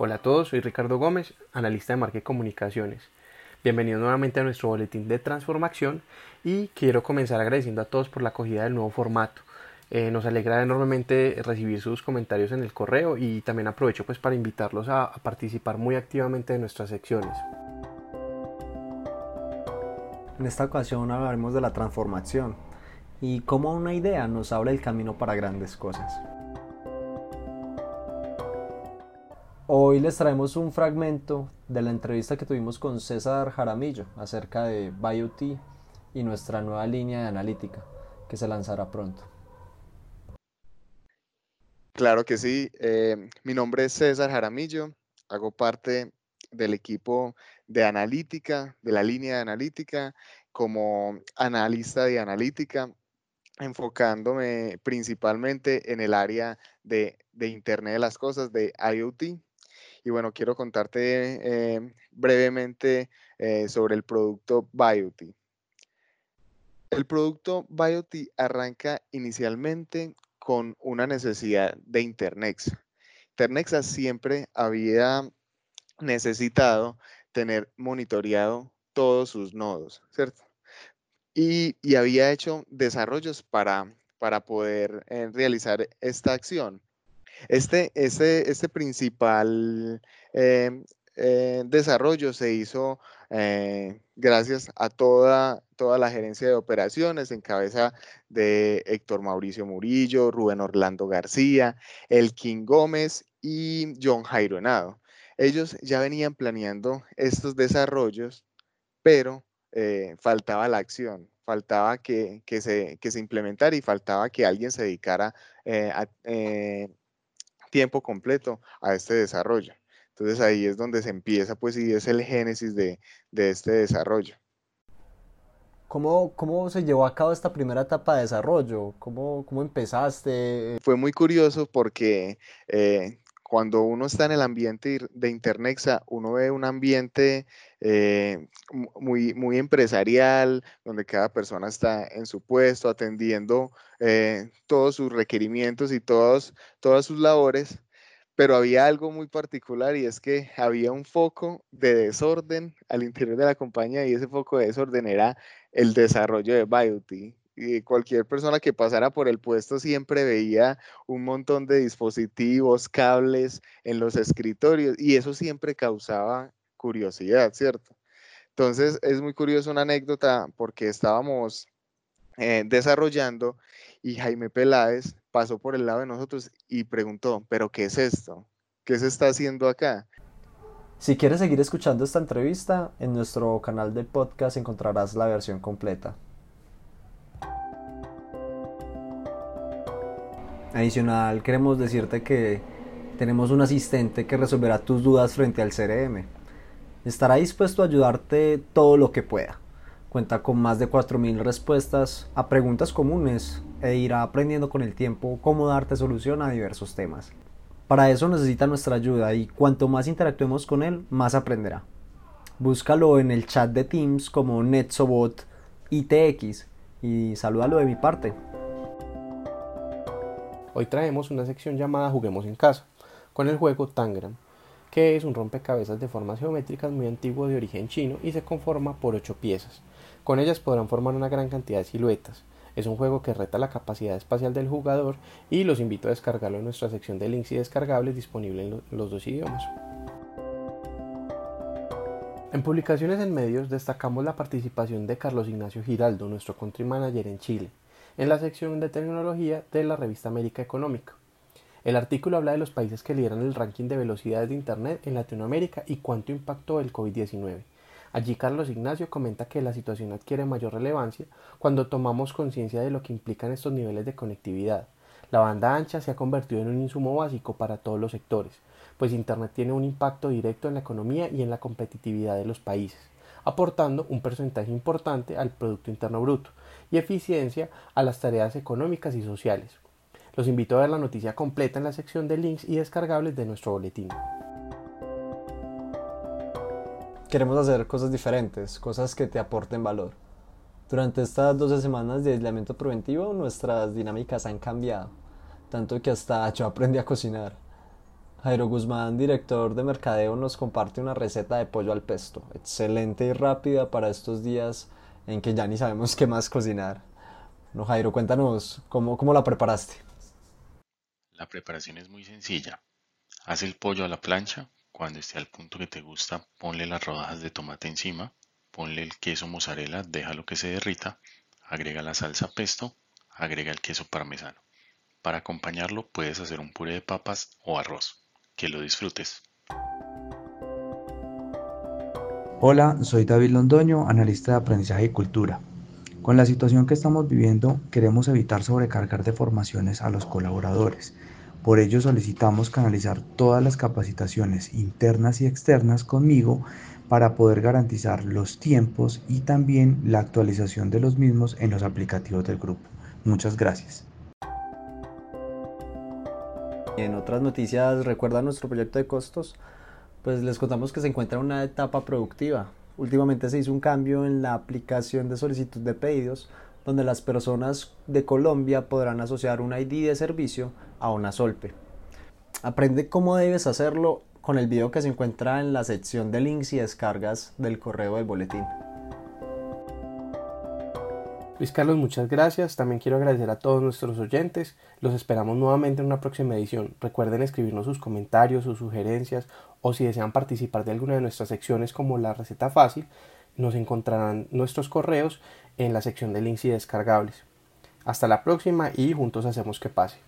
Hola a todos, soy Ricardo Gómez, analista de y comunicaciones. Bienvenidos nuevamente a nuestro boletín de transformación y quiero comenzar agradeciendo a todos por la acogida del nuevo formato. Eh, nos alegra enormemente recibir sus comentarios en el correo y también aprovecho pues para invitarlos a, a participar muy activamente de nuestras secciones. En esta ocasión hablaremos de la transformación y cómo una idea nos abre el camino para grandes cosas. Hoy les traemos un fragmento de la entrevista que tuvimos con César Jaramillo acerca de BioT y nuestra nueva línea de analítica que se lanzará pronto. Claro que sí. Eh, mi nombre es César Jaramillo. Hago parte del equipo de analítica, de la línea de analítica, como analista de analítica, enfocándome principalmente en el área de, de Internet de las Cosas, de IoT. Y bueno, quiero contarte eh, brevemente eh, sobre el producto BioT. El producto BioT arranca inicialmente con una necesidad de Internexa. Internexa siempre había necesitado tener monitoreado todos sus nodos, ¿cierto? Y, y había hecho desarrollos para, para poder eh, realizar esta acción. Este, este, este principal eh, eh, desarrollo se hizo eh, gracias a toda, toda la gerencia de operaciones en cabeza de Héctor Mauricio Murillo, Rubén Orlando García, Elkin Gómez y John Jairo. Ellos ya venían planeando estos desarrollos, pero faltaba la acción, faltaba que, que, se, que, se, implementara y faltaba que alguien se dedicara a, tiempo completo a este desarrollo. Entonces ahí es donde se empieza, pues, y es el génesis de, de este desarrollo. ¿Cómo, ¿Cómo, se llevó a cabo esta primera etapa de desarrollo? ¿Cómo, cómo empezaste? Fue muy curioso porque eh, cuando uno está en el ambiente de Internexa, uno ve un ambiente eh, muy, muy empresarial, donde cada persona está en su puesto, atendiendo eh, todos sus requerimientos y todos, todas sus labores, pero había algo muy particular y es que había un foco de desorden al interior de la compañía y ese foco de desorden era el desarrollo de BioT y cualquier persona que pasara por el puesto siempre veía un montón de dispositivos, cables en los escritorios y eso siempre causaba curiosidad, ¿cierto? Entonces es muy curioso una anécdota porque estábamos eh, desarrollando y Jaime Peláez pasó por el lado de nosotros y preguntó, pero ¿qué es esto? ¿Qué se está haciendo acá? Si quieres seguir escuchando esta entrevista, en nuestro canal de podcast encontrarás la versión completa. Adicional, queremos decirte que tenemos un asistente que resolverá tus dudas frente al CRM. Estará dispuesto a ayudarte todo lo que pueda. Cuenta con más de 4.000 respuestas a preguntas comunes e irá aprendiendo con el tiempo cómo darte solución a diversos temas. Para eso necesita nuestra ayuda y cuanto más interactuemos con él, más aprenderá. Búscalo en el chat de Teams como NetSobot ITX y salúdalo de mi parte. Hoy traemos una sección llamada Juguemos en casa, con el juego Tangram, que es un rompecabezas de formas geométricas muy antiguo de origen chino y se conforma por ocho piezas. Con ellas podrán formar una gran cantidad de siluetas. Es un juego que reta la capacidad espacial del jugador y los invito a descargarlo en nuestra sección de links y descargables disponible en los dos idiomas. En publicaciones en medios destacamos la participación de Carlos Ignacio Giraldo, nuestro country manager en Chile, en la sección de tecnología de la revista América Económica. El artículo habla de los países que lideran el ranking de velocidades de Internet en Latinoamérica y cuánto impactó el COVID-19. Allí Carlos Ignacio comenta que la situación adquiere mayor relevancia cuando tomamos conciencia de lo que implican estos niveles de conectividad. La banda ancha se ha convertido en un insumo básico para todos los sectores, pues Internet tiene un impacto directo en la economía y en la competitividad de los países, aportando un porcentaje importante al Producto Interno Bruto, y eficiencia a las tareas económicas y sociales. Los invito a ver la noticia completa en la sección de links y descargables de nuestro boletín. Queremos hacer cosas diferentes, cosas que te aporten valor. Durante estas 12 semanas de aislamiento preventivo nuestras dinámicas han cambiado, tanto que hasta yo aprendí a cocinar. Jairo Guzmán, director de mercadeo, nos comparte una receta de pollo al pesto, excelente y rápida para estos días en que ya ni sabemos qué más cocinar. No, Jairo, cuéntanos cómo, cómo la preparaste. La preparación es muy sencilla. Haz el pollo a la plancha, cuando esté al punto que te gusta, ponle las rodajas de tomate encima, ponle el queso mozzarella, déjalo que se derrita, agrega la salsa pesto, agrega el queso parmesano. Para acompañarlo puedes hacer un puré de papas o arroz. Que lo disfrutes. Hola, soy David Londoño, analista de aprendizaje y cultura. Con la situación que estamos viviendo, queremos evitar sobrecargar de formaciones a los colaboradores. Por ello solicitamos canalizar todas las capacitaciones internas y externas conmigo para poder garantizar los tiempos y también la actualización de los mismos en los aplicativos del grupo. Muchas gracias. En otras noticias, ¿recuerdan nuestro proyecto de costos? Pues les contamos que se encuentra en una etapa productiva. Últimamente se hizo un cambio en la aplicación de solicitud de pedidos, donde las personas de Colombia podrán asociar un ID de servicio a una Solpe. Aprende cómo debes hacerlo con el video que se encuentra en la sección de links y descargas del correo del boletín. Luis Carlos, muchas gracias. También quiero agradecer a todos nuestros oyentes. Los esperamos nuevamente en una próxima edición. Recuerden escribirnos sus comentarios, sus sugerencias o si desean participar de alguna de nuestras secciones como la receta fácil, nos encontrarán nuestros correos en la sección de links y descargables. Hasta la próxima y juntos hacemos que pase.